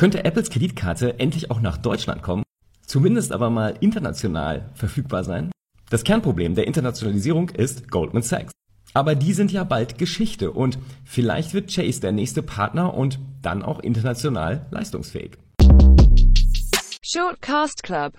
Könnte Apples Kreditkarte endlich auch nach Deutschland kommen? Zumindest aber mal international verfügbar sein? Das Kernproblem der Internationalisierung ist Goldman Sachs. Aber die sind ja bald Geschichte und vielleicht wird Chase der nächste Partner und dann auch international leistungsfähig. Shortcast Club